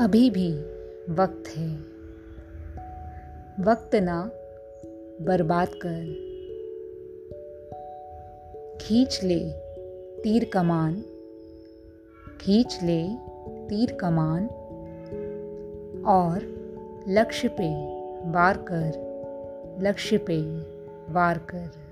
अभी भी वक्त है। वक्त ना बर्बाद कर। खींच ले तीर कमान। खींच ले तीर कमान। और लक्ष्य पे वार कर। लक्ष्य पे वार कर।